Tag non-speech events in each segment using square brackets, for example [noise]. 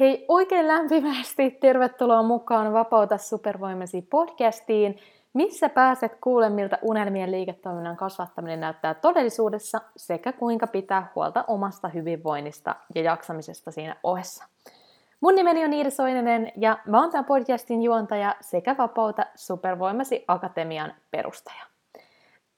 Hei, oikein lämpimästi tervetuloa mukaan Vapauta supervoimasi podcastiin, missä pääset kuulemaan, miltä unelmien liiketoiminnan kasvattaminen näyttää todellisuudessa sekä kuinka pitää huolta omasta hyvinvoinnista ja jaksamisesta siinä ohessa. Mun nimeni on Iida Soininen ja mä oon tämän podcastin juontaja sekä Vapauta supervoimasi akatemian perustaja.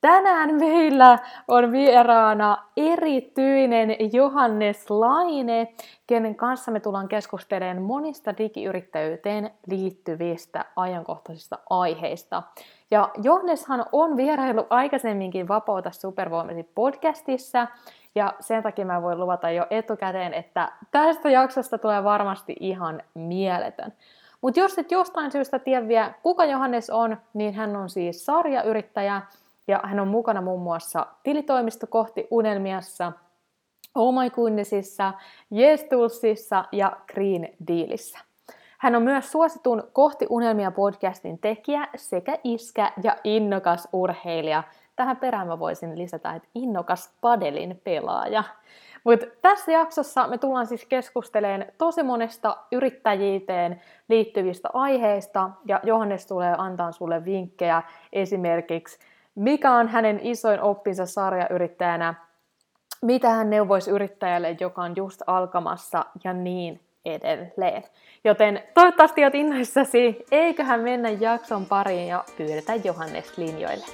Tänään meillä on vieraana erityinen Johannes Laine, kenen kanssa me tullaan keskustelemaan monista digiyrittäjyyteen liittyvistä ajankohtaisista aiheista. Ja Johanneshan on vierailu aikaisemminkin Vapauta supervoimasi podcastissa, ja sen takia mä voin luvata jo etukäteen, että tästä jaksosta tulee varmasti ihan mieletön. Mutta jos et jostain syystä tiedä vielä, kuka Johannes on, niin hän on siis sarjayrittäjä, ja hän on mukana muun muassa tilitoimisto kohti unelmiassa, Oh My Goodnessissa, Yes Toolsissa ja Green Dealissä. Hän on myös suositun Kohti unelmia podcastin tekijä sekä iskä ja innokas urheilija. Tähän perään mä voisin lisätä, että innokas padelin pelaaja. Mutta tässä jaksossa me tullaan siis keskustelemaan tosi monesta yrittäjyyteen liittyvistä aiheista, ja Johannes tulee antaa sulle vinkkejä esimerkiksi mikä on hänen isoin oppinsa sarjayrittäjänä, mitä hän neuvoisi yrittäjälle, joka on just alkamassa ja niin edelleen. Joten toivottavasti olet innoissasi, eiköhän mennä jakson pariin ja pyydetä Johannes linjoille.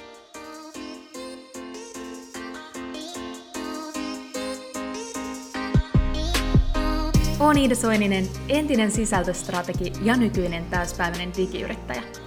Olen Iida Soininen, entinen sisältöstrategi ja nykyinen täyspäiväinen digiyrittäjä.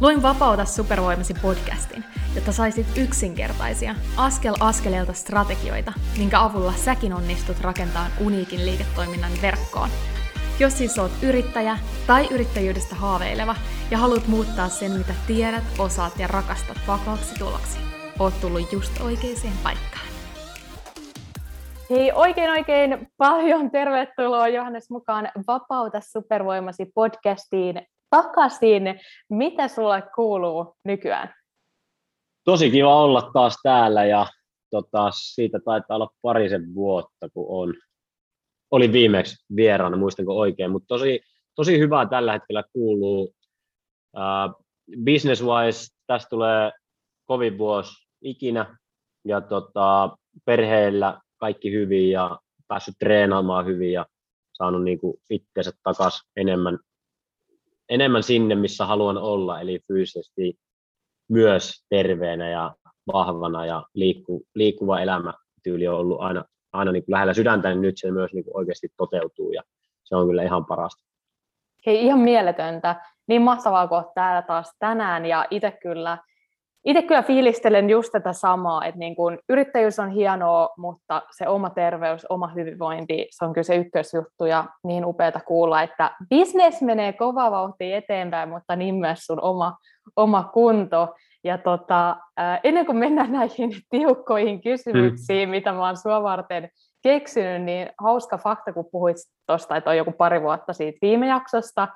Luin Vapauta supervoimasi podcastin, jotta saisit yksinkertaisia, askel askeleelta strategioita, minkä avulla säkin onnistut rakentamaan uniikin liiketoiminnan verkkoon. Jos siis oot yrittäjä tai yrittäjyydestä haaveileva ja haluat muuttaa sen, mitä tiedät, osaat ja rakastat vakaaksi tuloksi, oot tullut just oikeaan paikkaan. Hei, oikein oikein paljon tervetuloa Johannes mukaan Vapauta supervoimasi podcastiin takaisin. Mitä sulle kuuluu nykyään? Tosi kiva olla taas täällä ja tota, siitä taitaa olla parisen vuotta, kun on, olin viimeksi vieraana, muistanko oikein, mutta tosi, tosi hyvää tällä hetkellä kuuluu. Uh, business-wise tästä tulee kovin vuosi ikinä ja tota, perheellä kaikki hyvin ja päässyt treenaamaan hyvin ja saanut niinku itsensä takaisin enemmän enemmän sinne, missä haluan olla, eli fyysisesti myös terveenä ja vahvana ja liikku, liikkuva elämätyyli on ollut aina, aina niin kuin lähellä sydäntä, niin nyt se myös niin kuin oikeasti toteutuu ja se on kyllä ihan parasta. Hei, ihan mieletöntä. Niin mahtavaa, kun täällä taas tänään ja itse kyllä itse kyllä fiilistelen just tätä samaa, että niin kun yrittäjyys on hienoa, mutta se oma terveys, oma hyvinvointi, se on kyllä se ykkösjuttu ja niin upeata kuulla, että business menee kova vauhtia eteenpäin, mutta niin myös sun oma, oma kunto. Ja tota, ennen kuin mennään näihin tiukkoihin kysymyksiin, mm. mitä mä oon sua varten keksinyt, niin hauska fakta, kun puhuit tuosta, että on joku pari vuotta siitä viime jaksosta,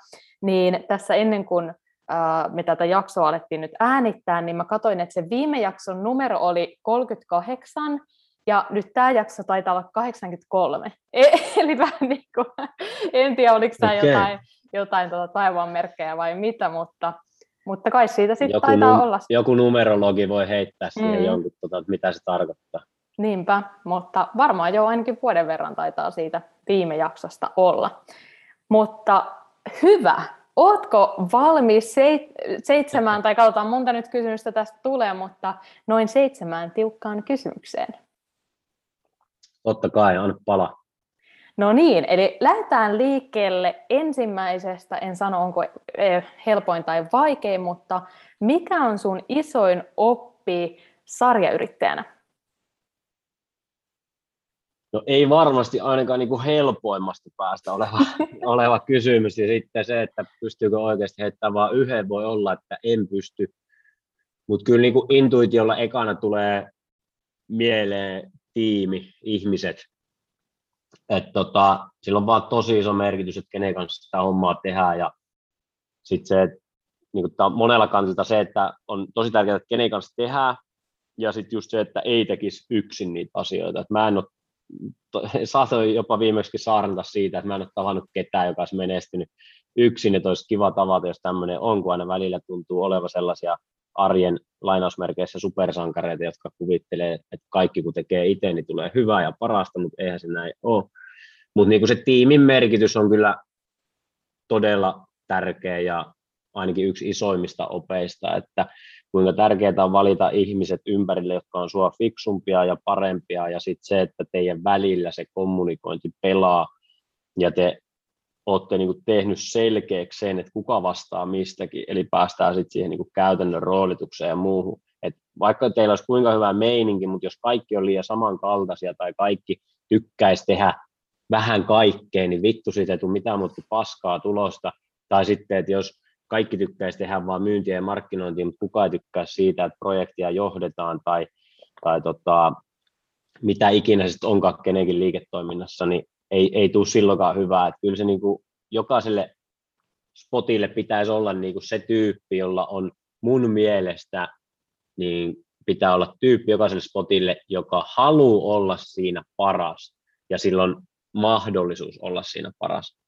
niin tässä ennen kuin me tätä jaksoa alettiin nyt äänittää, niin mä katsoin, että se viime jakson numero oli 38, ja nyt tämä jakso taitaa olla 83. [laughs] E- eli vähän niin kuin, en tiedä, oliko tämä okay. jotain, jotain tuota taivaan merkkejä vai mitä, mutta, mutta kai siitä sitten taitaa num- olla. Joku numerologi voi heittää siihen mm. jonkun, tuota, että mitä se tarkoittaa. Niinpä, mutta varmaan jo ainakin vuoden verran taitaa siitä viime jaksosta olla. Mutta hyvä, Ootko valmis seitsemään, tai katsotaan monta nyt kysymystä tästä tulee, mutta noin seitsemään tiukkaan kysymykseen? Totta kai, on pala. No niin, eli lähdetään liikkeelle ensimmäisestä, en sano onko e, helpoin tai vaikein, mutta mikä on sun isoin oppi sarjayrittäjänä? No ei varmasti ainakaan niin kuin helpoimmasta päästä oleva, [laughs] oleva kysymys. Ja sitten se, että pystyykö oikeasti heittämään vain yhden, voi olla, että en pysty. Mutta kyllä niin kuin intuitiolla ekana tulee mieleen tiimi, ihmiset. Et tota, sillä on vaan tosi iso merkitys, että kenen kanssa sitä hommaa tehdään. Ja sitten se, niin kuin monella kantilta se, että on tosi tärkeää, että kenen kanssa tehdään, ja sitten just se, että ei tekisi yksin niitä asioita. Et mä en ole, [laughs] saatoin jopa viimeksi saarnata siitä, että mä en ole tavannut ketään, joka olisi menestynyt yksin, että olisi kiva tavata, jos tämmöinen on, kun aina välillä tuntuu olevan sellaisia arjen lainausmerkeissä supersankareita, jotka kuvittelee, että kaikki kun tekee itse, niin tulee hyvää ja parasta, mutta eihän se näin ole. Mutta niin se tiimin merkitys on kyllä todella tärkeä ja ainakin yksi isoimmista opeista, että kuinka tärkeää on valita ihmiset ympärille, jotka on sua fiksumpia ja parempia, ja sitten se, että teidän välillä se kommunikointi pelaa, ja te olette niin kuin tehnyt selkeäksi sen, että kuka vastaa mistäkin, eli päästään sitten siihen niin kuin käytännön roolitukseen ja muuhun. Et vaikka teillä olisi kuinka hyvä meininki, mutta jos kaikki on liian samankaltaisia tai kaikki tykkäisi tehdä vähän kaikkea, niin vittu siitä ei tule mitään muuta paskaa tulosta. Tai sitten, että jos kaikki tykkäisi tehdä vain myyntiä ja markkinointia, mutta kukaan tykkää siitä, että projektia johdetaan tai, tai tota, mitä ikinä sitten onkaan kenenkin liiketoiminnassa, niin ei, ei tule silloinkaan hyvää. Että kyllä se niin jokaiselle spotille pitäisi olla niin se tyyppi, jolla on mun mielestä niin pitää olla tyyppi jokaiselle spotille, joka haluaa olla siinä paras ja silloin mahdollisuus olla siinä paras.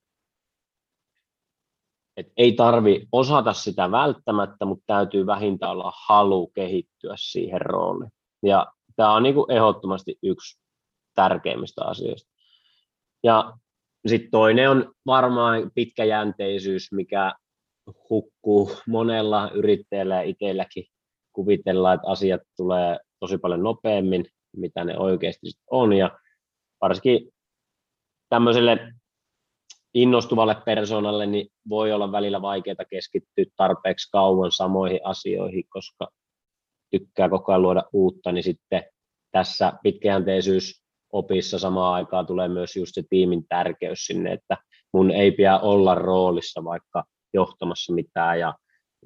Et ei tarvi osata sitä välttämättä, mutta täytyy vähintään olla halu kehittyä siihen rooliin. Ja tämä on niin ehdottomasti yksi tärkeimmistä asioista. Ja sitten toinen on varmaan pitkäjänteisyys, mikä hukkuu monella yrittäjällä ja itselläkin kuvitellaan, että asiat tulee tosi paljon nopeammin, mitä ne oikeasti on. Ja varsinkin tämmöiselle innostuvalle persoonalle niin voi olla välillä vaikeaa keskittyä tarpeeksi kauan samoihin asioihin, koska tykkää koko ajan luoda uutta, niin sitten tässä pitkäjänteisyys opissa samaan aikaan tulee myös just se tiimin tärkeys sinne, että mun ei pidä olla roolissa vaikka johtamassa mitään ja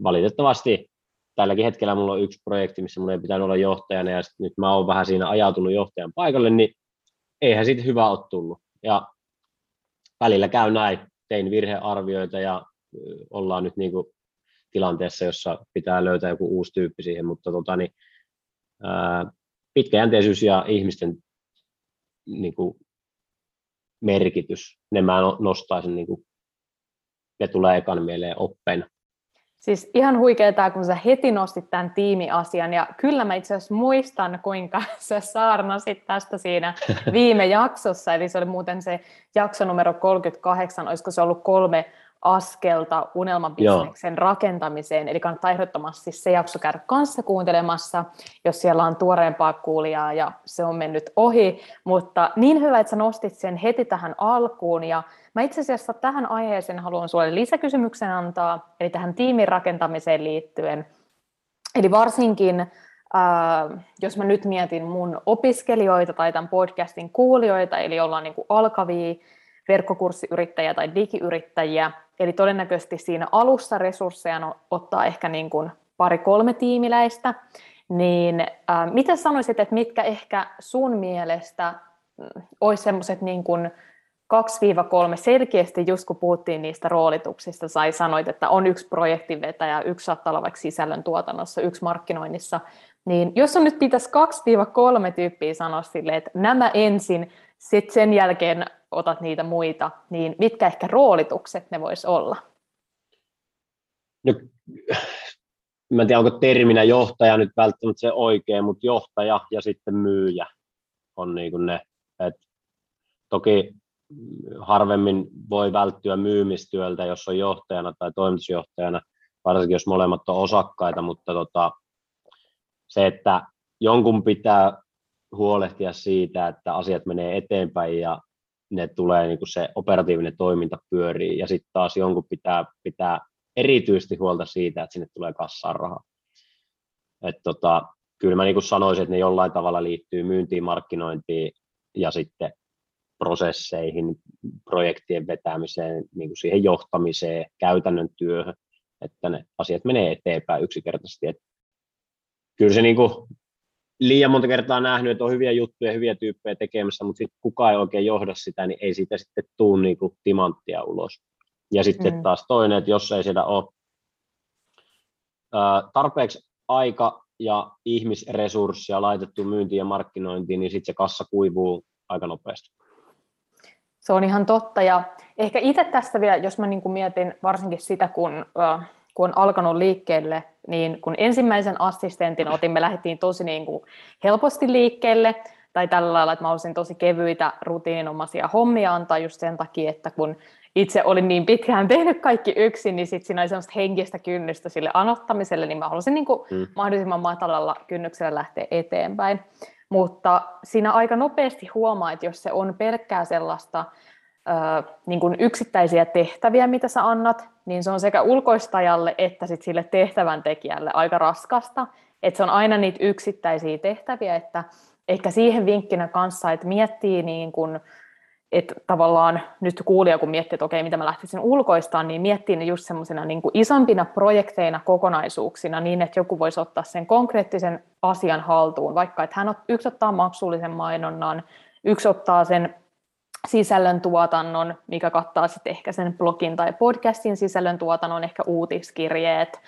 valitettavasti tälläkin hetkellä mulla on yksi projekti, missä mun ei pitänyt olla johtajana ja nyt mä oon vähän siinä ajautunut johtajan paikalle, niin eihän siitä hyvä ole tullut. Ja välillä käy näin, tein virhearvioita ja ollaan nyt niin kuin tilanteessa, jossa pitää löytää joku uusi tyyppi siihen, mutta tota, niin, ää, pitkäjänteisyys ja ihmisten niin kuin, merkitys, ne mä no, nostaisin, niin kuin, ne tulee ekan mieleen oppeina. Siis ihan huikeaa, kun sä heti nostit tämän tiimiasian, ja kyllä mä itse asiassa muistan, kuinka [laughs] sä saarnasit tästä siinä [laughs] viime jaksossa, eli se oli muuten se jakso numero 38, olisiko se ollut kolme askelta unelmabisneksen Joo. rakentamiseen, eli kannattaa ehdottomasti se jakso käydä kanssa kuuntelemassa, jos siellä on tuoreempaa kuulijaa ja se on mennyt ohi, mutta niin hyvä, että sä nostit sen heti tähän alkuun. Ja mä itse asiassa tähän aiheeseen haluan sulle lisäkysymyksen antaa, eli tähän tiimin rakentamiseen liittyen, eli varsinkin äh, jos mä nyt mietin mun opiskelijoita tai tämän podcastin kuulijoita, eli ollaan niin kuin alkavia verkkokurssiyrittäjiä tai digiyrittäjiä, eli todennäköisesti siinä alussa resursseja ottaa ehkä niin kuin pari-kolme tiimiläistä, niin äh, mitä sanoisit, että mitkä ehkä sun mielestä mm, olisi semmoiset niin kuin 2-3 selkeästi, just kun puhuttiin niistä roolituksista, tai sanoit, että on yksi projektinvetäjä, yksi saattaa olla vaikka sisällön tuotannossa, yksi markkinoinnissa, niin jos on nyt pitäisi 2-3 tyyppiä sanoa sille, että nämä ensin, sitten sen jälkeen otat niitä muita, niin mitkä ehkä roolitukset ne vois olla? No, mä en tiedä, onko terminä johtaja nyt välttämättä se oikein, mutta johtaja ja sitten myyjä on niin kuin ne. Et toki harvemmin voi välttyä myymistyöltä, jos on johtajana tai toimitusjohtajana, varsinkin jos molemmat on osakkaita, mutta tota, se, että jonkun pitää huolehtia siitä, että asiat menee eteenpäin ja ne tulee niin kuin se operatiivinen toiminta pyörii ja sitten taas jonkun pitää pitää erityisesti huolta siitä, että sinne tulee kassaan rahaa. Tota, kyllä mä niin kuin sanoisin, että ne jollain tavalla liittyy myyntiin, markkinointiin ja sitten prosesseihin, projektien vetämiseen, niin kuin siihen johtamiseen, käytännön työhön, että ne asiat menee eteenpäin yksinkertaisesti. Et kyllä se niin kuin liian monta kertaa nähnyt, että on hyviä juttuja, hyviä tyyppejä tekemässä, mutta sitten kukaan ei oikein johda sitä, niin ei siitä sitten tule niin kuin timanttia ulos. Ja sitten mm. taas toinen, että jos ei siellä ole tarpeeksi aika ja ihmisresursseja laitettu myyntiin ja markkinointiin, niin sitten se kassa kuivuu aika nopeasti. Se on ihan totta ja ehkä itse tästä vielä, jos mä niin kuin mietin varsinkin sitä, kun, kun on alkanut liikkeelle, niin kun ensimmäisen assistentin otin, me lähdettiin tosi niin kuin helposti liikkeelle, tai tällä lailla, että mä olisin tosi kevyitä rutiininomaisia hommia antaa just sen takia, että kun itse olin niin pitkään tehnyt kaikki yksin, niin sitten siinä oli semmoista henkistä kynnystä sille anottamiselle, niin mä halusin niin kuin mm. mahdollisimman matalalla kynnyksellä lähteä eteenpäin. Mutta siinä aika nopeasti huomaa, että jos se on pelkkää sellaista niin kuin yksittäisiä tehtäviä, mitä sä annat, niin se on sekä ulkoistajalle että sit sille tehtävän tekijälle aika raskasta. Että se on aina niitä yksittäisiä tehtäviä, että ehkä siihen vinkkinä kanssa, että miettii niin kuin, että tavallaan nyt kuulija, kun miettii, että okei, mitä mä lähtisin ulkoistaan, niin miettii ne just semmoisina niin isompina projekteina, kokonaisuuksina, niin että joku voisi ottaa sen konkreettisen asian haltuun, vaikka että hän yksi ottaa maksullisen mainonnan, yksi ottaa sen sisällön tuotannon, mikä kattaa sitten ehkä sen blogin tai podcastin sisällön tuotannon, ehkä uutiskirjeet,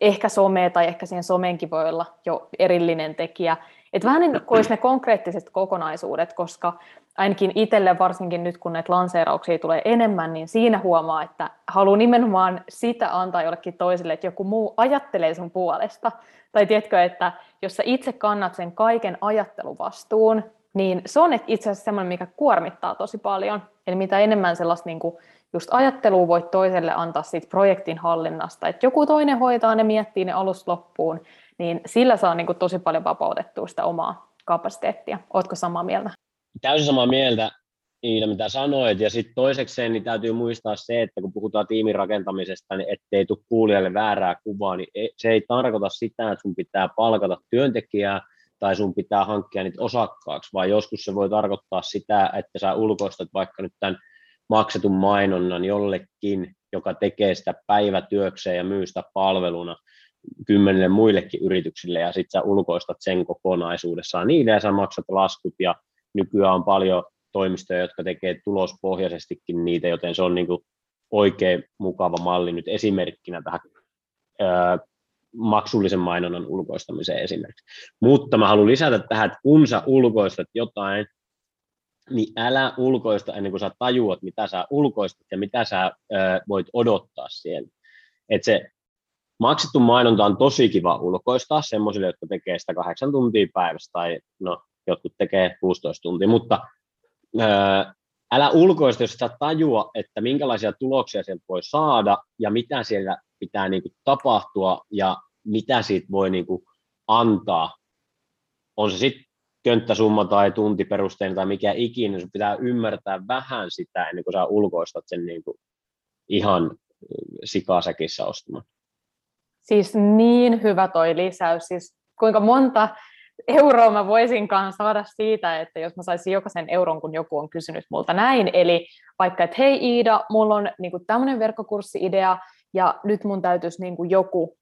ehkä some tai ehkä siihen somenkin voi olla jo erillinen tekijä. Että vähän niin kuin olisi ne konkreettiset kokonaisuudet, koska ainakin itselle varsinkin nyt, kun näitä lanseerauksia tulee enemmän, niin siinä huomaa, että haluaa nimenomaan sitä antaa jollekin toiselle, että joku muu ajattelee sun puolesta. Tai tiedätkö, että jos sä itse kannat sen kaiken ajatteluvastuun, niin se on itse asiassa semmoinen, mikä kuormittaa tosi paljon. Eli mitä enemmän sellaista niin kuin just ajattelua voit toiselle antaa siitä projektin hallinnasta, että joku toinen hoitaa ne, miettii ne alusta loppuun, niin sillä saa niin kuin tosi paljon vapautettua sitä omaa kapasiteettia. Oletko samaa mieltä? Täysin samaa mieltä, Iida, mitä sanoit. Ja sitten toisekseen niin täytyy muistaa se, että kun puhutaan tiimin rakentamisesta, niin ettei tule kuulijalle väärää kuvaa, niin se ei tarkoita sitä, että sun pitää palkata työntekijää tai sun pitää hankkia niitä osakkaaksi, vaan joskus se voi tarkoittaa sitä, että sä ulkoistat vaikka nyt tämän maksetun mainonnan jollekin, joka tekee sitä päivätyökseen ja myy sitä palveluna kymmenille muillekin yrityksille ja sitten sä ulkoistat sen kokonaisuudessaan. Niille ja sä maksat laskut ja nykyään on paljon toimistoja, jotka tekee tulospohjaisestikin niitä, joten se on niin kuin oikein mukava malli nyt esimerkkinä tähän ää, maksullisen mainonnan ulkoistamiseen esimerkiksi. Mutta mä haluan lisätä tähän, että kun sä ulkoistat jotain, niin älä ulkoista ennen kuin sä tajuat, mitä sä ulkoistat ja mitä sä ää, voit odottaa siellä. Et se maksettu mainonta on tosi kiva ulkoistaa semmoisille, jotka tekee sitä kahdeksan tuntia päivässä tai no, jotkut tekee 16 tuntia, mutta ää, älä ulkoista, jos sä tajua, että minkälaisia tuloksia sieltä voi saada ja mitä siellä pitää niin kuin, tapahtua ja mitä siitä voi niin kuin, antaa. On se sitten könttäsumma tai tuntiperusteinen tai mikä ikinä, sun pitää ymmärtää vähän sitä ennen kuin sä ulkoistat sen niin kuin, ihan sikasäkissä ostamaan. Siis niin hyvä toi lisäys, siis kuinka monta euroa mä voisinkaan saada siitä, että jos mä saisin jokaisen euron, kun joku on kysynyt multa näin. Eli vaikka, että hei Iida, mulla on niin tämmöinen verkkokurssi-idea, ja nyt mun täytyisi niin kuin joku,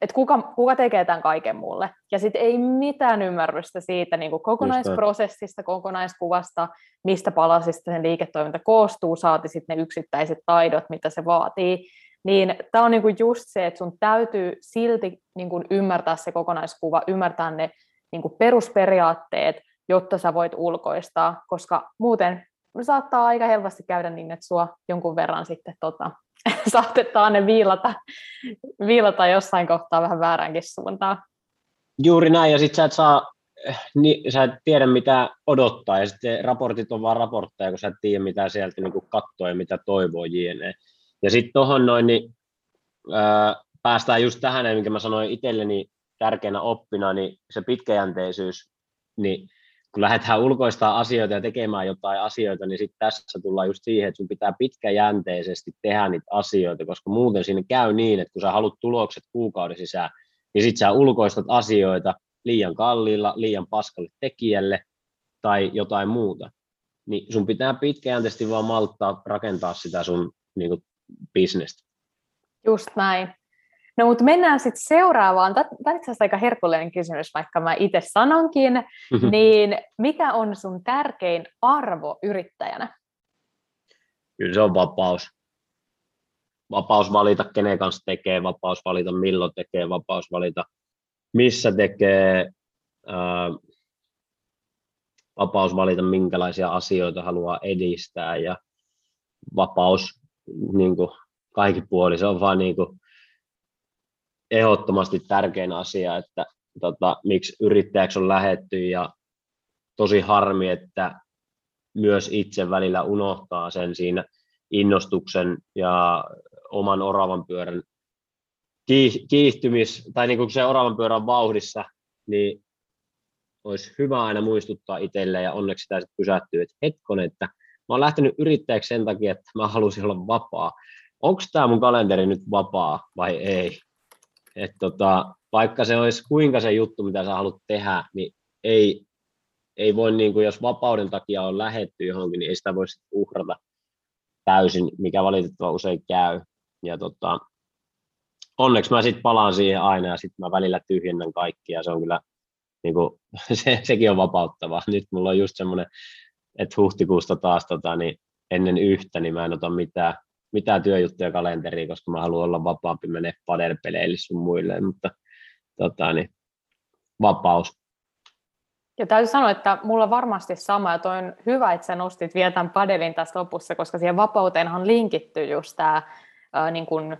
että kuka, kuka tekee tämän kaiken mulle. Ja sitten ei mitään ymmärrystä siitä niin kuin kokonaisprosessista, kokonaiskuvasta, mistä palasista sen liiketoiminta koostuu, saati sitten ne yksittäiset taidot, mitä se vaatii. Niin tämä on niinku just se, että sun täytyy silti niinku ymmärtää se kokonaiskuva, ymmärtää ne niinku perusperiaatteet, jotta sä voit ulkoistaa, koska muuten saattaa aika helposti käydä niin, että sua jonkun verran sitten tota, [laughs] saatetaan ne viilata, viilata jossain kohtaa vähän vääräänkin suuntaan. Juuri näin, ja sitten sä et saa niin, sä et tiedä mitä odottaa, ja sitten raportit on vaan raportteja, kun sä et tiedä mitä sieltä niin katsoo ja mitä toivoo jne. Ja sitten tuohon noin, niin ää, päästään just tähän, minkä mä sanoin itselleni tärkeänä oppina, niin se pitkäjänteisyys, niin kun lähdetään ulkoistaa asioita ja tekemään jotain asioita, niin sitten tässä tullaan just siihen, että sun pitää pitkäjänteisesti tehdä niitä asioita, koska muuten siinä käy niin, että kun sä haluat tulokset kuukauden sisään, niin sitten sä ulkoistat asioita liian kalliilla, liian paskalle tekijälle tai jotain muuta. Niin sun pitää pitkäjänteisesti vaan malttaa rakentaa sitä sun niin kuin, bisnestä. Just näin. No mutta mennään sitten seuraavaan. Tämä on itse asiassa aika herkullinen kysymys, vaikka mä itse sanonkin. Mm-hmm. Niin mikä on sun tärkein arvo yrittäjänä? Kyllä se on vapaus. Vapaus valita, kenen kanssa tekee, vapaus valita, milloin tekee, vapaus valita, missä tekee, ää, vapaus valita, minkälaisia asioita haluaa edistää ja vapaus niin kuin kaikki puoli. Se on vaan niin kuin, ehdottomasti tärkein asia, että tota, miksi yrittäjäksi on lähetty ja tosi harmi, että myös itse välillä unohtaa sen siinä innostuksen ja oman oravan pyörän kiihtymis, tai niin kuin se oravan pyörän vauhdissa, niin olisi hyvä aina muistuttaa itselle ja onneksi sitä sitten pysähtyy, että hetkon, että mä oon lähtenyt yrittäjäksi sen takia, että mä halusin olla vapaa. Onko tämä mun kalenteri nyt vapaa vai ei? Et tota, vaikka se olisi kuinka se juttu, mitä sä haluat tehdä, niin ei, ei voi, niin kuin, jos vapauden takia on lähetty johonkin, niin ei sitä voi uhrata täysin, mikä valitettavasti usein käy. Ja tota, onneksi mä sitten palaan siihen aina ja sitten mä välillä tyhjennän kaikkia se on kyllä, niin kuin, [laughs] se, sekin on vapauttavaa. Nyt mulla on just semmoinen, että huhtikuusta taas tota, niin ennen yhtä, niin mä en ota mitään mitään työjuttuja kalenteriin, koska mä haluan olla vapaampi mennä padelpeleille sun muille, mutta tota, niin, vapaus. Ja täytyy sanoa, että mulla varmasti sama, ja toi on hyvä, että sä nostit vielä tämän padelin tässä lopussa, koska siihen vapauteenhan linkitty just tämä niin kuin,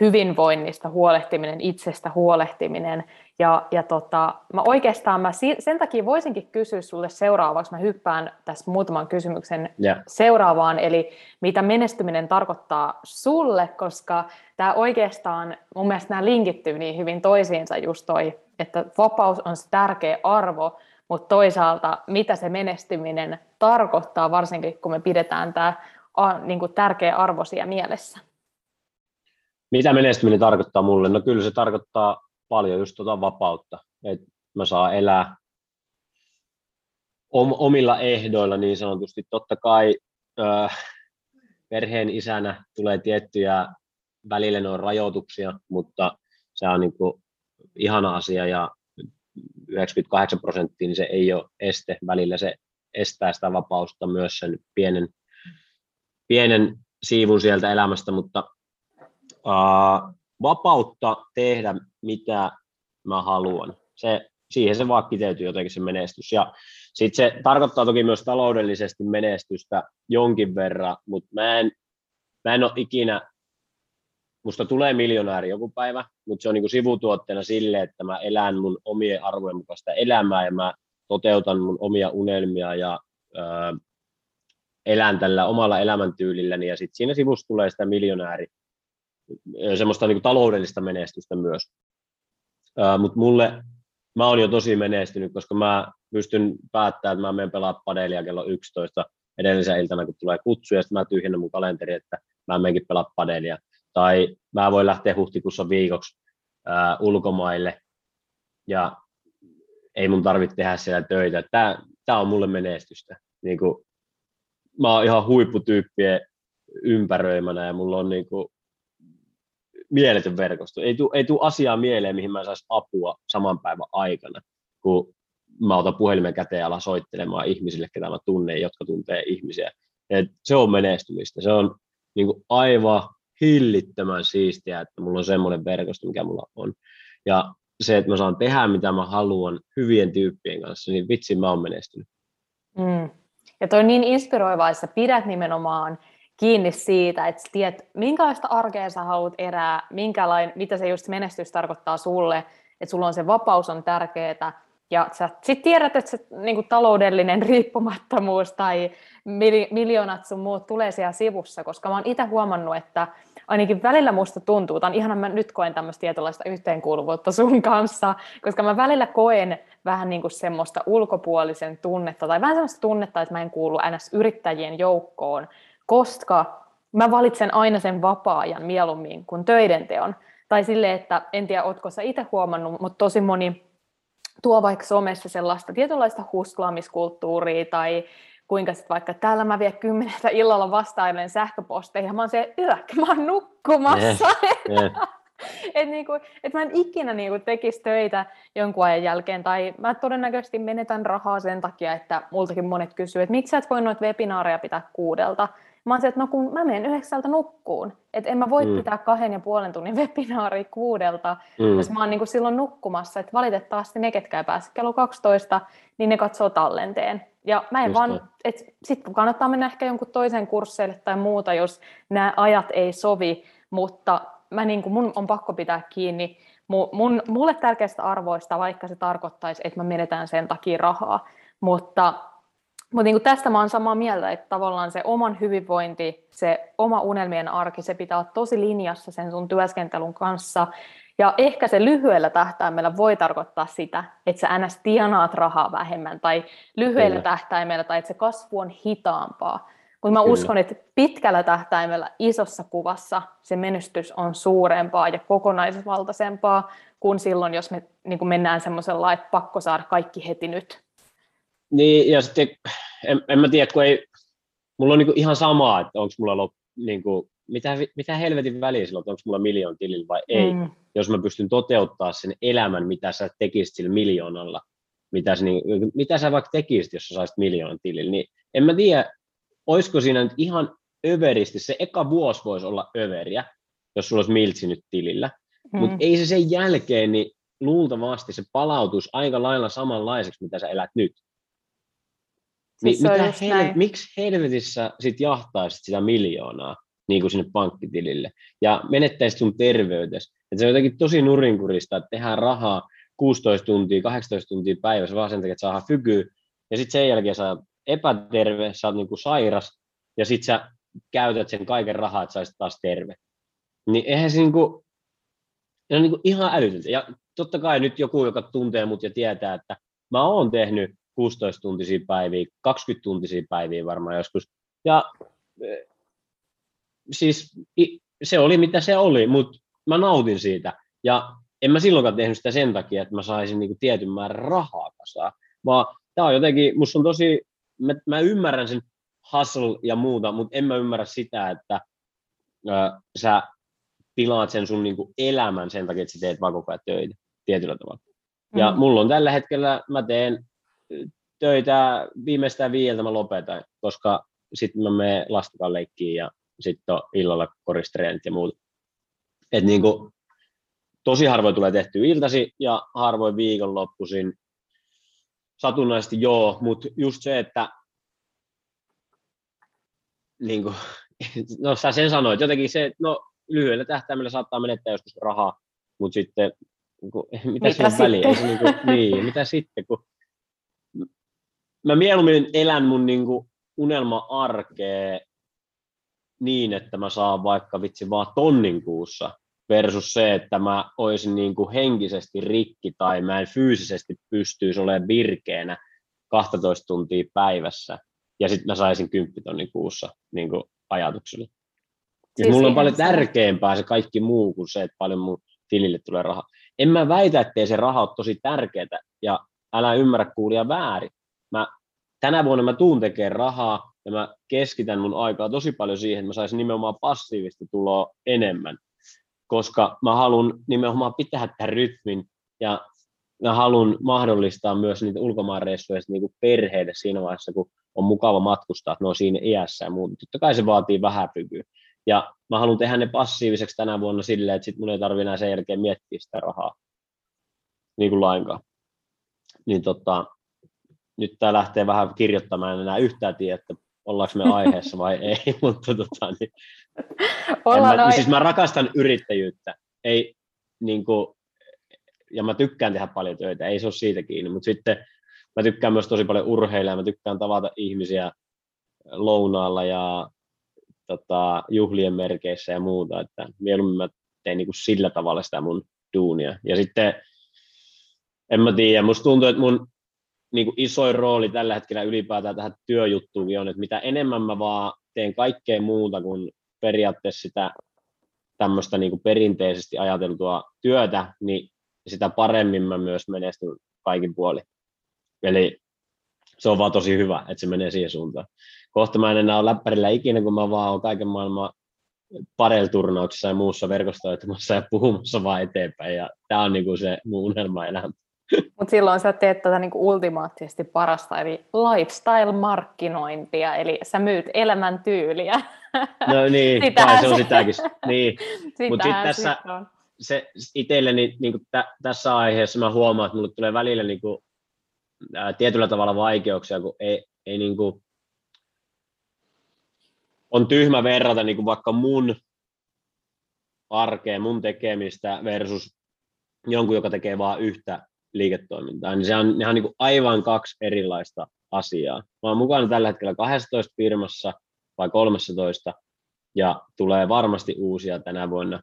hyvinvoinnista huolehtiminen, itsestä huolehtiminen. Ja, ja tota, mä oikeastaan mä sen takia voisinkin kysyä sulle seuraavaksi, mä hyppään tässä muutaman kysymyksen yeah. seuraavaan, eli mitä menestyminen tarkoittaa sulle, koska tämä oikeastaan, mun mielestä nämä linkittyy niin hyvin toisiinsa just toi, että vapaus on se tärkeä arvo, mutta toisaalta mitä se menestyminen tarkoittaa, varsinkin kun me pidetään tämä niin tärkeä arvo siellä mielessä. Mitä menestyminen tarkoittaa mulle? No kyllä se tarkoittaa paljon just tuota vapautta, että mä saan elää omilla ehdoilla niin sanotusti. Totta kai äh, perheen isänä tulee tiettyjä välillä noin rajoituksia, mutta se on niin kuin ihana asia ja 98 prosenttia, niin se ei ole este. Välillä se estää sitä vapausta myös sen pienen, pienen siivun sieltä elämästä, mutta uh, vapautta tehdä mitä mä haluan. Se, siihen se vaan kiteytyy jotenkin se menestys. Ja sitten se tarkoittaa toki myös taloudellisesti menestystä jonkin verran, mutta mä en, mä en ole ikinä, musta tulee miljonääri joku päivä, mutta se on niin sivutuotteena sille, että mä elän mun omien arvojen mukaista elämää ja mä toteutan mun omia unelmia ja öö, elän tällä omalla elämäntyylilläni ja sitten siinä sivussa tulee sitä miljonääri semmoista niin kuin taloudellista menestystä myös. Mutta mulle, mä oon jo tosi menestynyt, koska mä pystyn päättämään, että mä menen pelaa padelia kello 11 edellisen iltana, kun tulee kutsu, ja sitten mä tyhjennän mun kalenteri, että mä menenkin pelaa padelia. Tai mä voin lähteä huhtikuussa viikoksi ää, ulkomaille, ja ei mun tarvitse tehdä siellä töitä. Tämä, tämä on mulle menestystä. Niin kuin, mä oon ihan huipputyyppien ympäröimänä ja mulla on niin kuin, mieletön verkosto. Ei tule ei tuu asiaa mieleen, mihin mä saisi apua saman päivän aikana, kun mä otan puhelimen käteen ja alan soittelemaan ihmisille, ketä mä tunnen, jotka tuntee ihmisiä. Et se on menestymistä. Se on niin kuin aivan hillittömän siistiä, että mulla on semmoinen verkosto, mikä mulla on. Ja se, että mä saan tehdä mitä mä haluan hyvien tyyppien kanssa, niin vitsi mä oon menestynyt. Mm. Ja toi on niin inspiroivaa, että sä pidät nimenomaan kiinni siitä, että tiedät, minkälaista arkea sä haluat erää, minkälain, mitä se just menestys tarkoittaa sulle, että sulla on se vapaus on tärkeää, ja sä sitten tiedät, että se niin kuin taloudellinen [laughs] riippumattomuus tai miljoonat sun muut tulee siellä sivussa, koska mä oon itse huomannut, että ainakin välillä musta tuntuu, tai ihan mä nyt koen tämmöistä tietynlaista yhteenkuuluvuutta sun kanssa, koska mä välillä koen vähän niin kuin semmoista ulkopuolisen tunnetta, tai vähän semmoista tunnetta, että mä en kuulu ns. yrittäjien joukkoon, koska mä valitsen aina sen vapaa-ajan mieluummin kuin töiden teon. Tai sille, että en tiedä, ootko sä itse huomannut, mutta tosi moni tuo vaikka somessa sellaista tietynlaista husklaamiskulttuuria tai kuinka sitten vaikka täällä mä vielä kymmeneltä illalla vastailen sähköposteja, mä oon se, yök, mä oon nukkumassa. Yeah, yeah. että niinku, et mä en ikinä niinku tekisi töitä jonkun ajan jälkeen, tai mä todennäköisesti menetän rahaa sen takia, että multakin monet kysyy, että miksi sä et voi noita webinaareja pitää kuudelta. Mä oon se, että no kun mä menen yhdeksältä nukkuun, että en mä voi mm. pitää kahden ja puolen tunnin [laughs] webinaaria kuudelta, mm. jos mä oon niinku silloin nukkumassa, että valitettavasti ne, ketkä ei pääse kello 12, niin ne katsoo tallenteen. Ja mä en Just vaan, että sitten kannattaa mennä ehkä jonkun toisen kursseille tai muuta, jos nämä ajat ei sovi, mutta mä niin kuin, mun on pakko pitää kiinni mun, mun, mulle tärkeistä arvoista, vaikka se tarkoittaisi, että mä menetään sen takia rahaa. Mutta, mutta niin tästä mä oon samaa mieltä, että tavallaan se oman hyvinvointi, se oma unelmien arki, se pitää olla tosi linjassa sen sun työskentelyn kanssa. Ja ehkä se lyhyellä tähtäimellä voi tarkoittaa sitä, että sä ns. tienaat rahaa vähemmän, tai lyhyellä Kyllä. tähtäimellä, tai että se kasvu on hitaampaa. Mutta mä Kyllä. uskon, että pitkällä tähtäimellä isossa kuvassa se menestys on suurempaa ja kokonaisvaltaisempaa kuin silloin, jos me niin mennään semmoisella, että pakko saada kaikki heti nyt. Niin, ja sitten en, en mä tiedä, kun ei, mulla on niin kuin ihan samaa, että onko mulla lop, niin kuin, mitä, mitä helvetin väliä silloin, onko mulla miljoon tilillä vai ei, mm. jos mä pystyn toteuttaa sen elämän, mitä sä tekisit sillä miljoonalla, mitä sä, niin, mitä sä vaikka tekisit, jos sä saisit miljoonan tilillä, niin en mä tiedä, olisiko siinä nyt ihan överisti, se eka vuosi voisi olla överiä, jos sulla olisi miltsi nyt tilillä, mm. mutta ei se sen jälkeen, niin luultavasti se palautus aika lailla samanlaiseksi, mitä sä elät nyt. Siis niin mitä hel- miksi helvetissä sit jahtaisit sitä miljoonaa niin kuin sinne pankkitilille ja menettäisit sun terveytes. Et se on jotenkin tosi nurinkurista, että tehdään rahaa 16 tuntia, 18 tuntia päivässä vaan sen takia, että saadaan fykyä ja sitten sen jälkeen saa epäterve, sä oot niinku sairas, ja sit sä käytät sen kaiken rahaa, että sä taas terve. Niin eihän se niinku, on niinku ihan älytöntä. Ja totta kai nyt joku, joka tuntee mut ja tietää, että mä oon tehnyt 16-tuntisia päiviä, 20-tuntisia päiviä varmaan joskus. Ja e, siis se oli mitä se oli, mutta mä nautin siitä. Ja en mä silloinkaan tehnyt sitä sen takia, että mä saisin niinku tietyn määrän rahaa kasaan, vaan tämä on jotenkin, musta on tosi mä, mä ymmärrän sen hustle ja muuta, mutta en mä ymmärrä sitä, että ö, sä pilaat sen sun niinku elämän sen takia, että sä teet vaan koko ajan töitä tietyllä tavalla. Mm. Ja mulla on tällä hetkellä, mä teen töitä viimeistään viieltä mä lopetan, koska sitten mä menen lastakaan leikkiin ja sitten on illalla koristreenit ja muut. Et niinku, tosi harvoin tulee tehty iltasi ja harvoin viikonloppuisin satunnaisesti joo, mutta just se, että niin kuin, [laughs] no sä sen sanoit, jotenkin se, no lyhyellä tähtäimellä saattaa menettää joskus rahaa, mutta sitten niin kuin, [laughs] mitä, mitä se on väliä? Niin, kuin, niin, mitä sitten, kun mä mieluummin elän mun niin kuin, unelma-arkea niin, että mä saan vaikka vitsi vaan tonnin kuussa, versus se, että mä olisin niin kuin henkisesti rikki tai mä en fyysisesti pystyisi olemaan virkeänä 12 tuntia päivässä ja sitten mä saisin 10 tonnin kuussa niin kuin ajatuksella. Siis mulla on paljon tärkeämpää se kaikki muu kuin se, että paljon mun tilille tulee rahaa. En mä väitä, ettei se raha ole tosi tärkeää ja älä ymmärrä kuulia väärin. Mä, tänä vuonna mä tuun tekemään rahaa ja mä keskitän mun aikaa tosi paljon siihen, että mä saisin nimenomaan passiivista tuloa enemmän koska mä haluan nimenomaan pitää tämän rytmin ja mä haluan mahdollistaa myös niitä ulkomaanreissuja niin perheille siinä vaiheessa, kun on mukava matkustaa, että ne on siinä iässä ja muuta. Totta kai se vaatii vähän pykyä. Ja mä haluan tehdä ne passiiviseksi tänä vuonna silleen, että sit mun ei tarvi enää sen jälkeen miettiä sitä rahaa niin kuin lainkaan. Niin tota, nyt tämä lähtee vähän kirjoittamaan enää yhtään tiedä, että ollaanko me aiheessa vai ei, [laughs] mutta tota, niin, mä, noin. siis mä rakastan yrittäjyyttä, ei, niin kuin, ja mä tykkään tehdä paljon töitä, ei se ole siitä kiinni, mutta sitten mä tykkään myös tosi paljon urheilla, mä tykkään tavata ihmisiä lounaalla ja tota, juhlien merkeissä ja muuta, että mieluummin mä teen niin kuin sillä tavalla sitä mun duunia. Ja sitten, en mä tiedä, musta tuntuu, että mun niin kuin isoin rooli tällä hetkellä ylipäätään tähän työjuttuun on, että mitä enemmän mä vaan teen kaikkea muuta kuin periaatteessa sitä tämmöistä niin kuin perinteisesti ajateltua työtä, niin sitä paremmin mä myös menestyn kaikin puolin. Eli se on vaan tosi hyvä, että se menee siihen suuntaan. Kohta mä en enää ole läppärillä ikinä, kun mä vaan olen kaiken maailman padelturnauksessa ja muussa verkostoitumassa ja puhumassa vaan eteenpäin. Ja tämä on niinku se mun unelmaelämä. [laughs] Mutta silloin sä teet tätä niinku ultimaattisesti parasta, eli lifestyle-markkinointia, eli sä myyt elämäntyyliä. No niin, [laughs] tai se on sitäkin. Niin. [laughs] Mutta sitten tässä on. se itselleni niin tä, tässä aiheessa mä huomaan, että mulle tulee välillä niin kuin, ää, tietyllä tavalla vaikeuksia, kun ei, ei niin kuin, on tyhmä verrata niin kuin vaikka mun arkea, mun tekemistä versus jonkun, joka tekee vain yhtä liiketoimintaa, niin se on, ne on niin kuin aivan kaksi erilaista asiaa. Mä oon mukana tällä hetkellä 12 firmassa vai 13, ja tulee varmasti uusia tänä vuonna.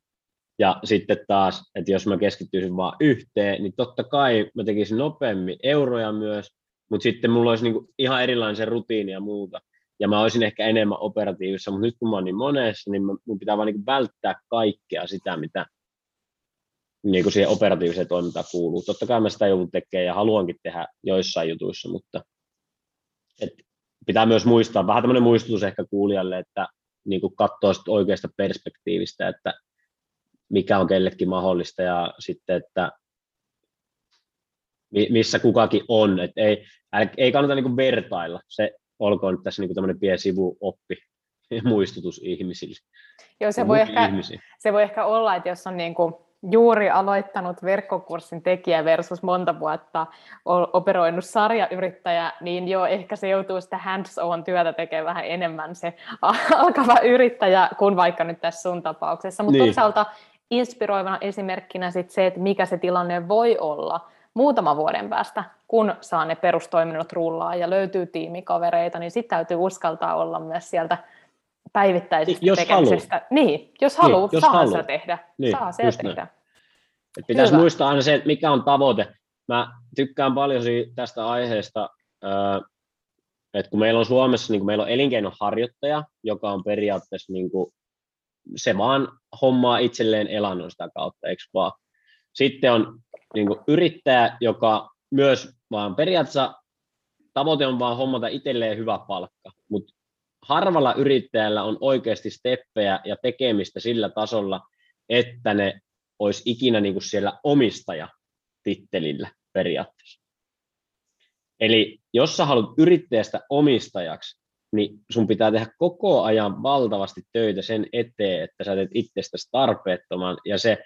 Ja sitten taas, että jos mä keskittyisin vain yhteen, niin totta kai mä tekisin nopeammin euroja myös, mutta sitten mulla olisi niin kuin ihan erilainen se rutiini ja muuta ja mä olisin ehkä enemmän operatiivissa, mutta nyt kun mä oon niin monessa, niin mun pitää vaan niin välttää kaikkea sitä, mitä niin kuin siihen operatiiviseen toimintaan kuuluu. Totta kai mä sitä joudun tekemään ja haluankin tehdä joissain jutuissa, mutta et pitää myös muistaa, vähän tämmöinen muistutus ehkä kuulijalle, että niin kuin katsoo oikeasta perspektiivistä, että mikä on kellekin mahdollista ja sitten, että missä kukakin on, että ei, ei kannata niin kuin vertailla. Se, olkoon nyt tässä niin tämmöinen pieni sivuoppi muistutus ihmisille. Joo, se voi, ehkä, se voi ehkä olla, että jos on niin kuin juuri aloittanut verkkokurssin tekijä versus monta vuotta operoinut sarjayrittäjä, niin jo ehkä se joutuu sitä hands-on työtä tekemään vähän enemmän se alkava yrittäjä kuin vaikka nyt tässä sun tapauksessa. Mutta niin. toisaalta inspiroivana esimerkkinä sit se, että mikä se tilanne voi olla muutaman vuoden päästä, kun saa ne perustoiminnot rullaa ja löytyy tiimikavereita, niin sitten täytyy uskaltaa olla myös sieltä päivittäisestä jos tekemisestä. Haluaa. Niin, jos haluaa, niin, jos saa haluaa. se tehdä. Niin, saa se tehdä. Et pitäisi Hyvä. muistaa aina se, että mikä on tavoite. Mä tykkään paljon tästä aiheesta, että kun meillä on Suomessa, niin kun meillä on elinkeinonharjoittaja, joka on periaatteessa niin kuin, se vaan hommaa itselleen elannon sitä kautta, eikö vaan? Sitten on niin kuin yrittäjä, joka myös vaan periaatteessa tavoite on vaan hommata itselleen hyvä palkka, mutta harvalla yrittäjällä on oikeasti steppejä ja tekemistä sillä tasolla, että ne olisi ikinä niin kuin siellä omistajatittelillä periaatteessa. Eli jos sä haluat yrittäjästä omistajaksi, niin sun pitää tehdä koko ajan valtavasti töitä sen eteen, että sä teet itsestäsi tarpeettoman, ja se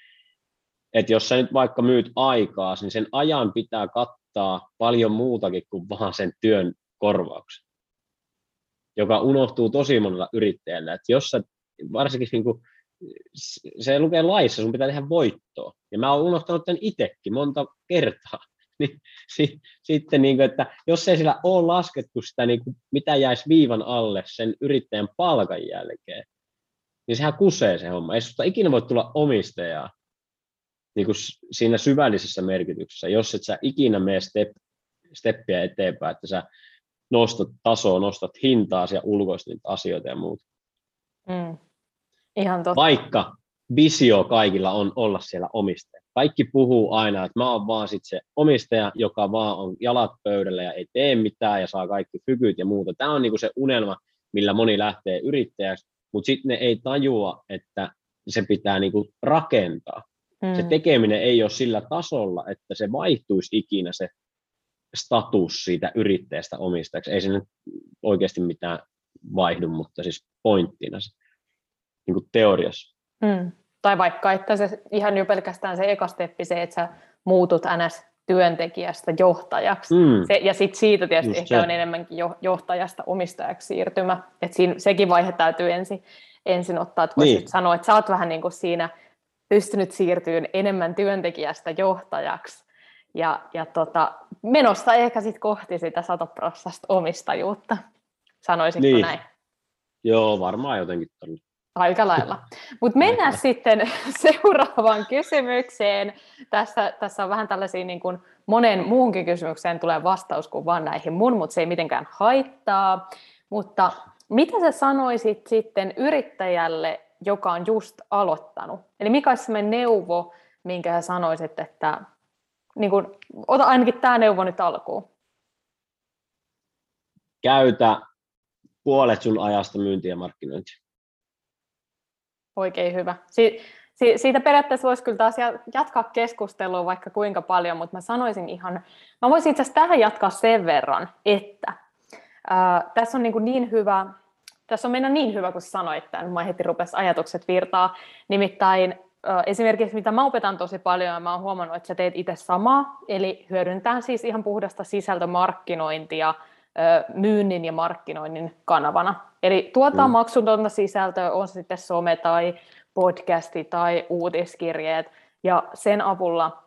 että jos sä nyt vaikka myyt aikaa, niin sen ajan pitää kattaa paljon muutakin kuin vaan sen työn korvauksen, joka unohtuu tosi monella yrittäjällä. Että jos sä, varsinkin niin kuin, se lukee laissa, sun pitää tehdä voittoa. Ja mä oon unohtanut tämän itsekin monta kertaa. [laughs] Niin, si, sitten, niin kuin, että jos ei sillä ole laskettu sitä, niin kuin, mitä jäisi viivan alle sen yrittäjän palkan jälkeen, niin sehän kusee se homma. Ei susta ikinä voi tulla omistajaa, niin kuin siinä syvällisessä merkityksessä, jos et sä ikinä mene step, steppiä eteenpäin, että sä nostat tasoa, nostat hintaa ja ulkoistat niitä asioita ja muuta. Mm. Ihan totta. Vaikka visio kaikilla on olla siellä omistaja. Kaikki puhuu aina, että mä oon vaan sit se omistaja, joka vaan on jalat pöydällä ja ei tee mitään ja saa kaikki fykyt ja muuta. Tämä on niinku se unelma, millä moni lähtee yrittäjäksi, mutta sitten ne ei tajua, että se pitää niinku rakentaa. Mm. Se tekeminen ei ole sillä tasolla, että se vaihtuisi ikinä se status siitä yrittäjästä omistajaksi. Ei se nyt oikeasti mitään vaihdu, mutta siis pointtina se, niin kuin teoriassa. Mm. Tai vaikka, että se ihan jo pelkästään se eka steppi, se, että sä muutut ns työntekijästä johtajaksi. Mm. Se, ja sitten siitä tietysti Just ehkä se. on enemmänkin jo, johtajasta omistajaksi siirtymä. Et siinä, sekin vaihe täytyy ensin, ensin ottaa, että voisit niin. sanoa, että sä oot vähän niin kuin siinä – pystynyt siirtyyn enemmän työntekijästä johtajaksi ja, ja tota, menossa ehkä sitten kohti sitä satoprossasta omistajuutta. Sanoisitko niin. näin? Joo, varmaan jotenkin tuonne. Aika lailla. Mutta mennään Aika. sitten [laughs] seuraavaan kysymykseen. Tässä, tässä on vähän tällaisia niin kuin monen muunkin kysymykseen tulee vastaus kuin vain näihin mun, mutta se ei mitenkään haittaa. Mutta mitä sä sanoisit sitten yrittäjälle, joka on just aloittanut. Eli mikä olisi sellainen neuvo, minkä sä sanoisit, että niin kun, ota ainakin tämä neuvo nyt alkuun. Käytä puolet sun ajasta myyntiä ja markkinointia. Oikein hyvä. Si- si- siitä periaatteessa voisi kyllä taas jatkaa keskustelua vaikka kuinka paljon, mutta mä sanoisin ihan, mä voisin itse asiassa tähän jatkaa sen verran, että ää, tässä on niin, niin hyvä, tässä on meidän niin hyvä, kun sanoit tämän, mä heti rupesi ajatukset virtaa, nimittäin esimerkiksi mitä mä opetan tosi paljon, ja mä oon huomannut, että sä teet itse samaa, eli hyödyntää siis ihan puhdasta sisältömarkkinointia myynnin ja markkinoinnin kanavana. Eli tuotaan mm. maksutonta sisältöä, on se sitten some tai podcasti tai uutiskirjeet, ja sen avulla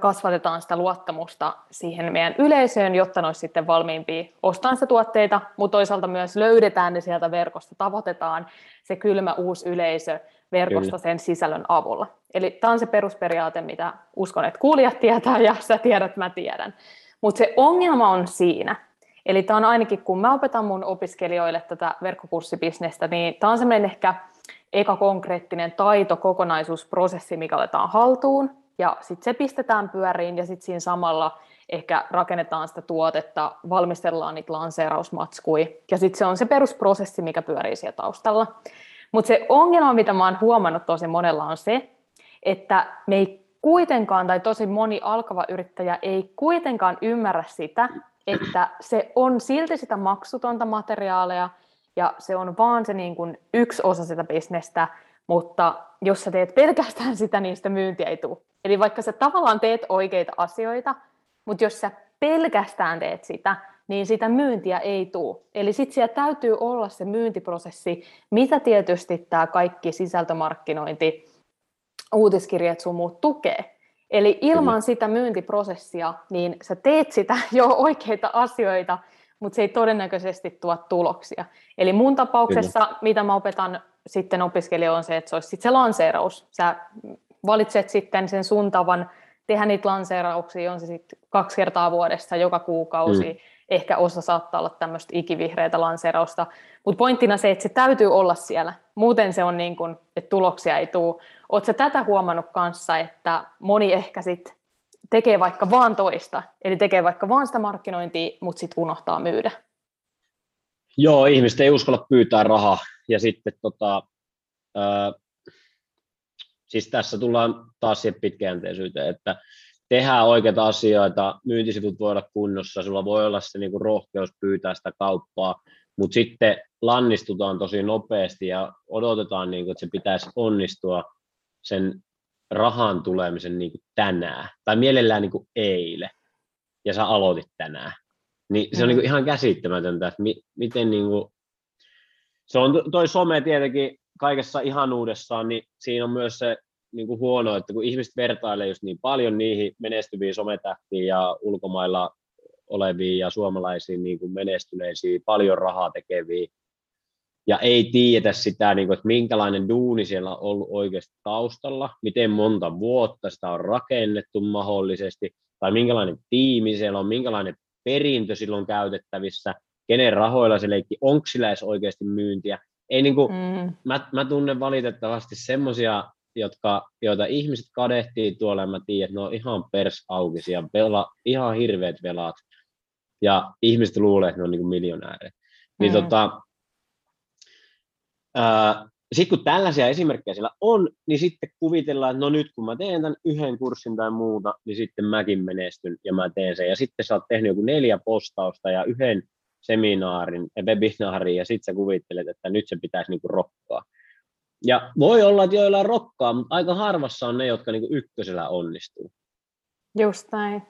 kasvatetaan sitä luottamusta siihen meidän yleisöön, jotta ne olisi sitten valmiimpia ostamaan sitä tuotteita, mutta toisaalta myös löydetään ne sieltä verkosta, tavoitetaan se kylmä uusi yleisö verkosta sen sisällön avulla. Eli tämä on se perusperiaate, mitä uskon, että kuulijat tietää ja sä tiedät, mä tiedän. Mutta se ongelma on siinä, eli tämä on ainakin kun mä opetan mun opiskelijoille tätä verkkokurssibisnestä, niin tämä on semmoinen ehkä eka konkreettinen taito, kokonaisuusprosessi, mikä otetaan haltuun, ja sitten se pistetään pyöriin, ja sitten siinä samalla ehkä rakennetaan sitä tuotetta, valmistellaan niitä lanseerausmatskui, ja sitten se on se perusprosessi, mikä pyörii siellä taustalla. Mutta se ongelma, mitä mä oon huomannut tosi monella, on se, että me ei kuitenkaan, tai tosi moni alkava yrittäjä ei kuitenkaan ymmärrä sitä, että se on silti sitä maksutonta materiaalia, ja se on vaan se niin kuin yksi osa sitä bisnestä, mutta jos sä teet pelkästään sitä, niin sitä myyntiä ei tule. Eli vaikka sä tavallaan teet oikeita asioita, mutta jos sä pelkästään teet sitä, niin sitä myyntiä ei tule. Eli sitten siellä täytyy olla se myyntiprosessi, mitä tietysti tämä kaikki sisältömarkkinointi, uutiskirjat sun muut tukee. Eli ilman sitä myyntiprosessia, niin sä teet sitä [laughs] jo oikeita asioita, mutta se ei todennäköisesti tuo tuloksia. Eli mun tapauksessa, Kyllä. mitä mä opetan sitten opiskelijoille on se, että se olisi sitten se lanseeraus. Sä valitset sitten sen sun tavan tehdä niitä lanseerauksia, on se sitten kaksi kertaa vuodessa, joka kuukausi, mm ehkä osa saattaa olla tämmöistä ikivihreitä lanseerausta, mutta pointtina se, että se täytyy olla siellä, muuten se on niin kuin, että tuloksia ei tule. Oletko tätä huomannut kanssa, että moni ehkä sit tekee vaikka vaan toista, eli tekee vaikka vaan sitä markkinointia, mutta sitten unohtaa myydä? Joo, ihmiset ei uskalla pyytää rahaa, ja sitten tota, ää, siis tässä tullaan taas siihen pitkäjänteisyyteen, että tehdään oikeita asioita, myyntisivut voi olla kunnossa, sulla voi olla se niin rohkeus pyytää sitä kauppaa, mutta sitten lannistutaan tosi nopeasti ja odotetaan, niin kuin, että se pitäisi onnistua sen rahan tulemisen niin kuin tänään, tai mielellään niin kuin eilen, ja sä aloitit tänään. Niin se on niin kuin ihan käsittämätöntä, että mi- miten niin kuin, se on toi some tietenkin kaikessa ihanuudessaan, niin siinä on myös se niin kuin huono, että kun ihmiset vertailee just niin paljon niihin menestyviin sometähtiin ja ulkomailla oleviin ja suomalaisiin niin kuin menestyneisiin, paljon rahaa tekeviin, ja ei tiedetä sitä, niin kuin, että minkälainen duuni siellä on ollut oikeasti taustalla, miten monta vuotta sitä on rakennettu mahdollisesti, tai minkälainen tiimi siellä on, minkälainen perintö silloin käytettävissä, kenen rahoilla se leikki, onko sillä edes oikeasti myyntiä. Ei niin kuin, mm. mä, mä tunnen valitettavasti semmoisia jotka, joita ihmiset kadehtii tuolla, ja mä tiedän, että ne on ihan persaukisia, vela, ihan hirveät velat, ja ihmiset luulee, että ne on niin miljonäärejä. Niin mm. tota, sitten kun tällaisia esimerkkejä siellä on, niin sitten kuvitellaan, että no nyt kun mä teen tämän yhden kurssin tai muuta, niin sitten mäkin menestyn ja mä teen sen. Ja sitten sä oot tehnyt joku neljä postausta ja yhden seminaarin ja webinaarin ja sitten sä kuvittelet, että nyt se pitäisi niinku rokkaa. Ja voi olla, että joilla on rokkaa, mutta aika harvassa on ne, jotka niin ykkösellä onnistuu. Just näin.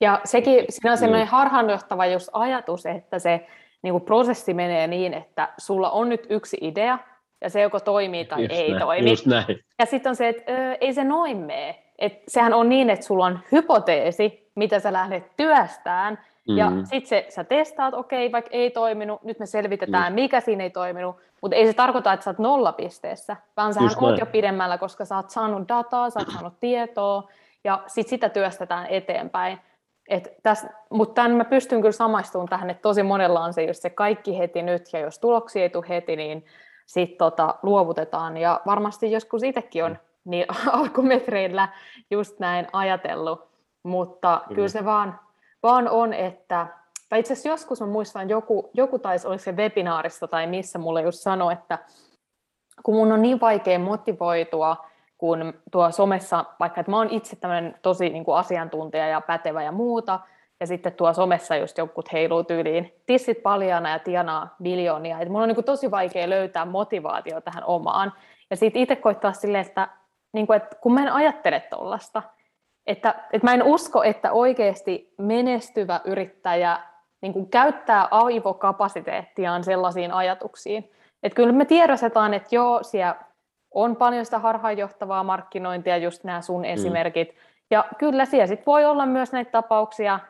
Ja sekin, siinä on sellainen mm. harhaanjohtava just ajatus, että se niin kuin prosessi menee niin, että sulla on nyt yksi idea, ja se joko toimii tai just ei näin, toimi. Just näin. Ja sitten on se, että ö, ei se noin mene. Et sehän on niin, että sulla on hypoteesi, mitä sä lähdet työstään, Mm-hmm. Ja sitten se, sä testaat, okei, okay, vaikka ei toiminut, nyt me selvitetään, Just. mikä siinä ei toiminut, mutta ei se tarkoita, että sä oot nollapisteessä, vaan sähän oot jo pidemmällä, koska sä oot saanut dataa, sä oot [clears throat] saanut tietoa, ja sitten sitä työstetään eteenpäin. Mutta tämän mä pystyn kyllä samaistumaan tähän, että tosi monella on se just se kaikki heti nyt, ja jos tuloksia ei tule heti, niin sitten tota, luovutetaan. Ja varmasti joskus itsekin on niin [laughs] alkumetreillä just näin ajatellut, mutta kyllä, kyllä se vaan vaan on, että, tai itse asiassa joskus mä muistan, joku, joku taisi, oliko se webinaarista tai missä mulle just sanoi, että kun mun on niin vaikea motivoitua, kun tuo somessa, vaikka että mä oon itse tämmöinen tosi niin kuin asiantuntija ja pätevä ja muuta, ja sitten tuo somessa just jotkut heiluu tyyliin tissit paljana ja tienaa miljoonia. Et mun on niin kuin tosi vaikea löytää motivaatio tähän omaan. Ja sitten itse koittaa silleen, että, niin kuin, että kun mä en ajattele tollasta, että, että mä en usko, että oikeasti menestyvä yrittäjä niin kuin käyttää aivokapasiteettiaan sellaisiin ajatuksiin. Että kyllä me tiedostetaan, että joo, siellä on paljon sitä harhaanjohtavaa markkinointia, just nämä sun mm. esimerkit. Ja kyllä siellä sit voi olla myös näitä tapauksia,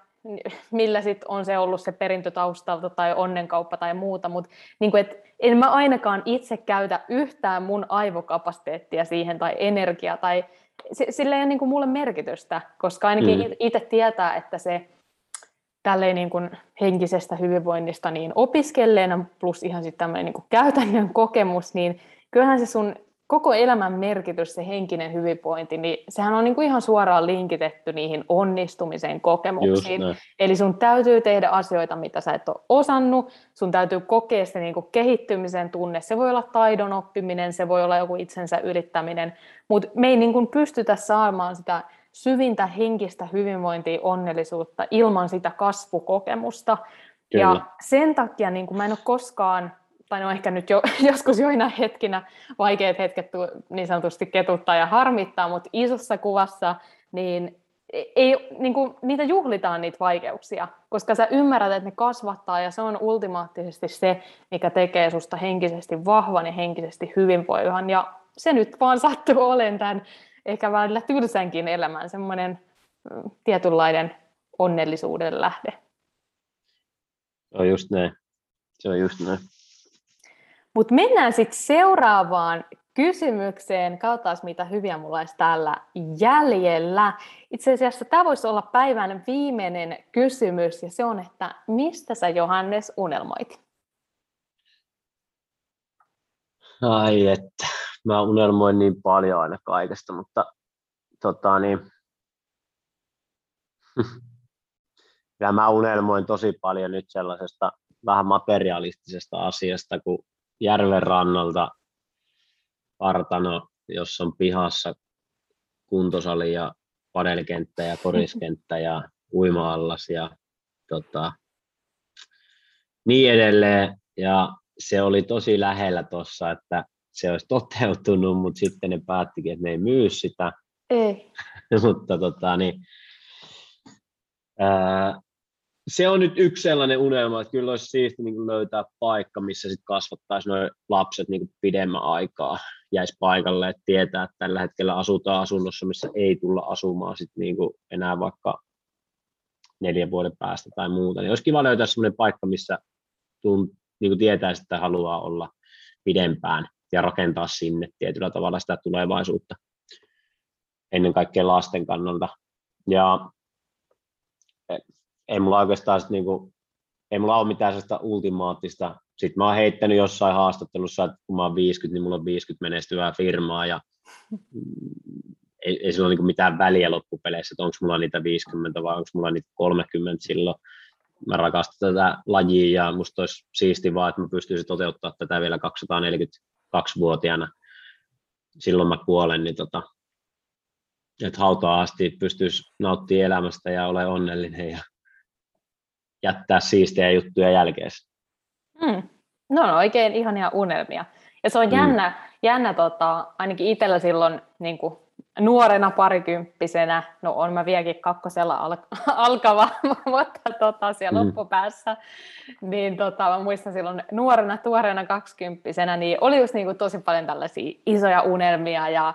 millä sit on se ollut se perintötaustalta tai onnenkauppa tai muuta, mutta niin en mä ainakaan itse käytä yhtään mun aivokapasiteettia siihen tai energiaa tai sillä ei ole niin kuin mulle merkitystä, koska ainakin mm. itse tietää, että se tälleen niin kuin henkisestä hyvinvoinnista niin opiskelleena plus ihan sitten tämmöinen niin kuin käytännön kokemus, niin kyllähän se sun koko elämän merkitys, se henkinen hyvinvointi, niin sehän on niin kuin ihan suoraan linkitetty niihin onnistumisen kokemuksiin. Eli sun täytyy tehdä asioita, mitä sä et ole osannut, sun täytyy kokea se niin kuin kehittymisen tunne. Se voi olla taidon oppiminen, se voi olla joku itsensä yrittäminen, mutta me ei niin kuin pystytä saamaan sitä syvintä henkistä hyvinvointia, onnellisuutta ilman sitä kasvukokemusta. Kyllä. Ja sen takia niin kuin mä en ole koskaan tai no ehkä nyt jo, [laughs] joskus joina hetkinä vaikeat hetket niin sanotusti ketuttaa ja harmittaa, mutta isossa kuvassa niin ei, niin kuin, niitä juhlitaan niitä vaikeuksia, koska sä ymmärrät, että ne kasvattaa ja se on ultimaattisesti se, mikä tekee susta henkisesti vahvan ja henkisesti hyvinvoivan ja se nyt vaan sattuu olemaan tämän ehkä välillä tylsänkin elämän semmoinen mm, tietynlainen onnellisuuden lähde. Se on just näin. Se on just näin. Mutta mennään sitten seuraavaan kysymykseen. Katsotaan, mitä hyviä mulla olisi täällä jäljellä. Itse asiassa tämä voisi olla päivän viimeinen kysymys, ja se on, että mistä sä Johannes unelmoit? Ai että, mä unelmoin niin paljon aina kaikesta, mutta tota niin, [laughs] ja mä unelmoin tosi paljon nyt sellaisesta vähän materialistisesta asiasta, kun järven rannalta kartano, jossa on pihassa kuntosali ja padelkenttä ja koriskenttä ja uima-allas ja tota, niin edelleen. Ja se oli tosi lähellä tuossa, että se olisi toteutunut, mutta sitten ne päättikin, että ne ei myy sitä. Ei. [laughs] mutta tota, niin, ää, se on nyt yksi sellainen unelma, että kyllä olisi siisti niin löytää paikka, missä sit kasvattaisi nuo lapset niin pidemmän aikaa, jäisi paikalle, että tietää, että tällä hetkellä asutaan asunnossa, missä ei tulla asumaan sit niin enää vaikka neljän vuoden päästä tai muuta. Niin olisi kiva löytää sellainen paikka, missä tunt, niin tietäisi, että haluaa olla pidempään ja rakentaa sinne tietyllä tavalla sitä tulevaisuutta ennen kaikkea lasten kannalta. Ja ei mulla oikeastaan sit niinku, ei mulla ole mitään sellaista ultimaattista. Sitten mä oon heittänyt jossain haastattelussa, että kun mä oon 50, niin mulla on 50 menestyvää firmaa ja ei, ei sillä ole niinku mitään väliä loppupeleissä, että onko mulla niitä 50 vai onko mulla niitä 30 silloin. Mä rakastan tätä lajia ja musta olisi siisti vaan, että mä pystyisin toteuttaa tätä vielä 242-vuotiaana. Silloin mä kuolen, niin tota, että hautaa asti pystyisi nauttimaan elämästä ja ole onnellinen ja jättää siistejä juttuja jälkeen. Mm. No on oikein ihania unelmia. Ja se on mm. jännä, jännä tota, ainakin itsellä silloin niin kuin nuorena parikymppisenä, no on mä vieläkin kakkosella al- [laughs] alkava, [laughs] mutta tota, siellä mm. loppupäässä, niin tota, mä muistan silloin nuorena, tuoreena kaksikymppisenä, niin oli just niin kuin tosi paljon tällaisia isoja unelmia ja,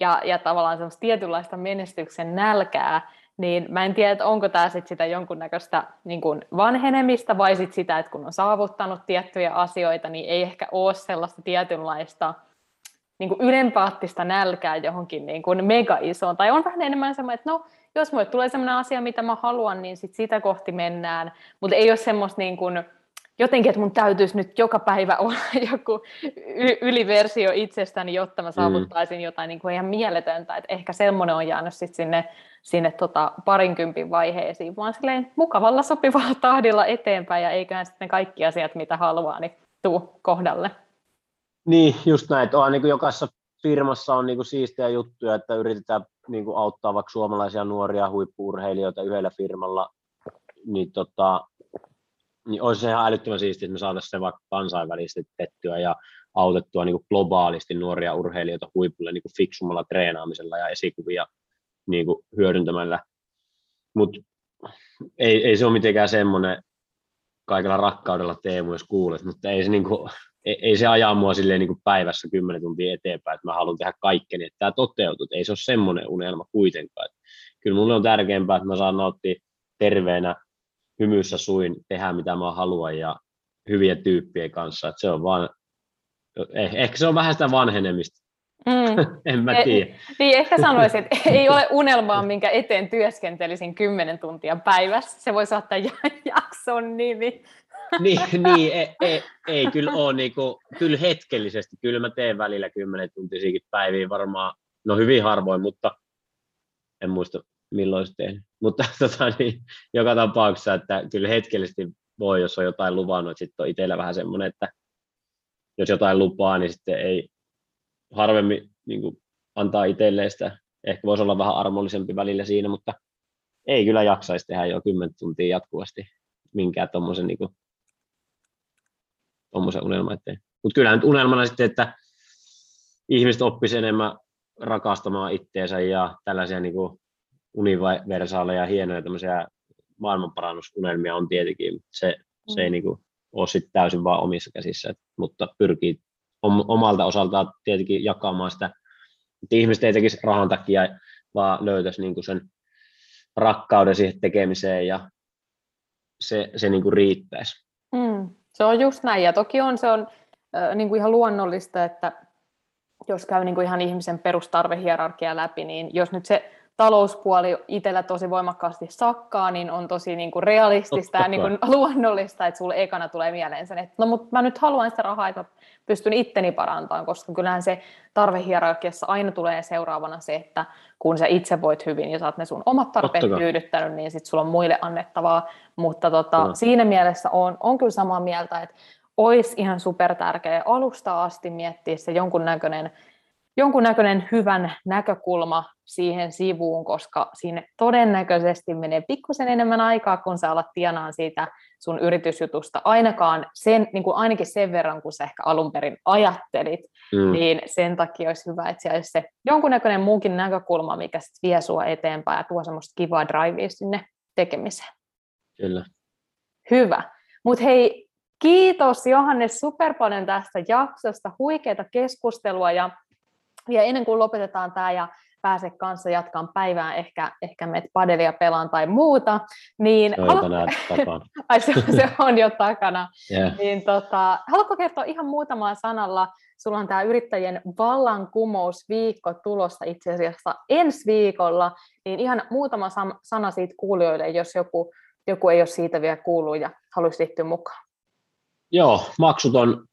ja, ja tavallaan semmoista tietynlaista menestyksen nälkää, niin mä en tiedä, että onko tämä sit sitä jonkunnäköistä niin kuin vanhenemista vai sit sitä, että kun on saavuttanut tiettyjä asioita, niin ei ehkä ole sellaista tietynlaista niin kuin ylempaattista nälkää johonkin niin kuin mega isoon. Tai on vähän enemmän semmoinen, että no, jos mulle tulee sellainen asia, mitä mä haluan, niin sit sitä kohti mennään. Mutta ei ole semmoista niin kuin, jotenkin, että mun täytyisi nyt joka päivä olla [laughs] joku yliversio itsestäni, jotta mä mm. saavuttaisin mm. jotain niin kuin ihan mieletöntä. Että ehkä semmoinen on jäänyt sit sinne sinne tota parinkympin vaiheisiin, vaan silleen mukavalla sopivalla [laughs] tahdilla eteenpäin ja eiköhän sitten kaikki asiat, mitä haluaa, niin tuu kohdalle. Niin, just näin. Että niin jokaisessa firmassa on niin kuin siistejä juttuja, että yritetään niin kuin auttaa vaikka suomalaisia nuoria huippuurheilijoita yhdellä firmalla, niin, tota, niin olisi se ihan älyttömän siistiä, että me saataisiin se vaikka kansainvälistettyä ja autettua niin kuin globaalisti nuoria urheilijoita huipulle niin kuin fiksummalla treenaamisella ja esikuvia niin kuin hyödyntämällä. Mutta ei, ei se ole mitenkään semmoinen kaikella rakkaudella Teemu, jos kuulet, mutta ei se, niin kuin, ei, ei se ajaa mua silleen niin kuin päivässä kymmenen tuntia eteenpäin, että mä haluan tehdä kaikkeni, että tämä toteutuu. Ei se ole semmoinen unelma kuitenkaan. Kyllä mulle on tärkeämpää, että mä saan nauttia terveenä, hymyssä suin, tehdä mitä mä haluan ja hyviä tyyppien kanssa. Että se on vaan, eh, ehkä se on vähän sitä vanhenemista. Mm. [laughs] en mä e, tiedä. Niin, ehkä sanoisin, että ei ole unelmaa, minkä eteen työskentelisin kymmenen tuntia päivässä. Se voi saattaa jakson nimi. niin, niin ei, ei, ei kyllä ole, niin kuin, kyllä hetkellisesti, kyllä mä teen välillä kymmenen tuntisiakin päiviä varmaan, no hyvin harvoin, mutta en muista milloin se teen. [laughs] Mutta tota, niin, joka tapauksessa, että kyllä hetkellisesti voi, jos on jotain luvannut, sitten on itsellä vähän semmoinen, että jos jotain lupaa, niin sitten ei harvemmin niin kuin, antaa itselleen sitä. Ehkä voisi olla vähän armollisempi välillä siinä, mutta ei kyllä jaksaisi tehdä jo 10 tuntia jatkuvasti minkään tuommoisen niin unelman eteen. Mutta kyllähän nyt unelmana sitten, että ihmiset oppisivat enemmän rakastamaan itteensä ja tällaisia niin kuin universaaleja, hienoja tämmöisiä maailmanparannusunelmia on tietenkin, se, mm. se ei mm. niin kuin ole sitten täysin vaan omissa käsissä, et, mutta pyrkii omalta osaltaan tietenkin jakamaan sitä, että ihmiset ei tekisi rahan takia, vaan löytäisi niin sen rakkauden siihen tekemiseen ja se, se niin kuin riittäisi. Mm, se on just näin ja toki on se on äh, niin kuin ihan luonnollista, että jos käy niin kuin ihan ihmisen perustarvehierarkia läpi, niin jos nyt se talouspuoli itsellä tosi voimakkaasti sakkaa, niin on tosi niin kuin realistista Totta ja niin kuin [laughs] luonnollista, että sulle ekana tulee mieleen sen, että no mutta mä nyt haluan sitä rahaa, että mä pystyn itteni parantamaan, koska kyllähän se tarvehierarkiassa aina tulee seuraavana se, että kun sä itse voit hyvin ja saat ne sun omat tarpeet tyydyttänyt, niin sitten sulla on muille annettavaa, mutta tota, no. siinä mielessä on, on kyllä samaa mieltä, että olisi ihan super tärkeä alusta asti miettiä se jonkunnäköinen jonkunnäköinen hyvän näkökulma siihen sivuun, koska siinä todennäköisesti menee pikkusen enemmän aikaa, kun sä alat tienaan siitä sun yritysjutusta, ainakaan sen, niin kuin ainakin sen verran, kun sä ehkä alun perin ajattelit, mm. niin sen takia olisi hyvä, että siellä olisi se jonkunnäköinen muukin näkökulma, mikä sitten vie sua eteenpäin ja tuo semmoista kivaa drivea sinne tekemiseen. Kyllä. Hyvä. Mutta hei, kiitos Johannes super paljon tästä jaksosta, huikeaa keskustelua ja ja ennen kuin lopetetaan tämä ja pääse kanssa jatkaan päivää, ehkä, ehkä meet padelia pelaan tai muuta, niin... [laughs] Se on takana. Ai se, se on jo takana. Yeah. Niin tota, haluatko kertoa ihan muutamalla sanalla, sulla on tämä yrittäjien vallankumousviikko tulossa itse asiassa ensi viikolla, niin ihan muutama sana siitä kuulijoille, jos joku, joku ei ole siitä vielä kuullut ja haluaisi liittyä mukaan. Joo, maksuton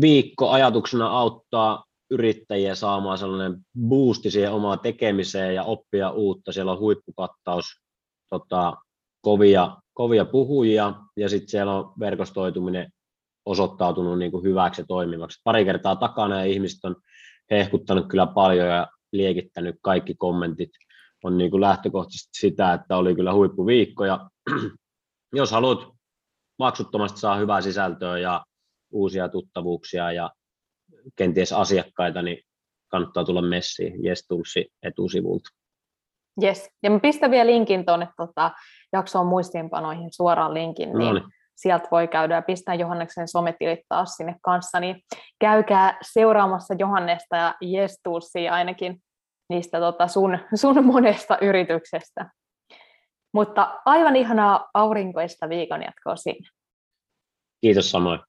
viikko ajatuksena auttaa yrittäjiä saamaan sellainen boosti siihen omaan tekemiseen ja oppia uutta. Siellä on huippukattaus, tota, kovia, kovia puhujia ja sitten siellä on verkostoituminen osoittautunut niin kuin hyväksi ja toimivaksi. Pari kertaa takana ja ihmiset on hehkuttanut kyllä paljon ja liekittänyt kaikki kommentit on niin kuin lähtökohtaisesti sitä, että oli kyllä huippuviikko ja [clears throat] jos haluat maksuttomasti saa hyvää sisältöä ja uusia tuttavuuksia ja kenties asiakkaita, niin kannattaa tulla messiin Yes Toolsi etusivulta. Yes, ja mä pistän vielä linkin tuonne tota, jaksoon muistiinpanoihin suoraan linkin, niin, niin sieltä voi käydä ja pistää Johanneksen sometilit taas sinne kanssa, niin käykää seuraamassa Johannesta ja Yes Toolsia ainakin niistä tota, sun, sun monesta yrityksestä. Mutta aivan ihanaa aurinkoista viikon jatkoa sinne. Kiitos samoin.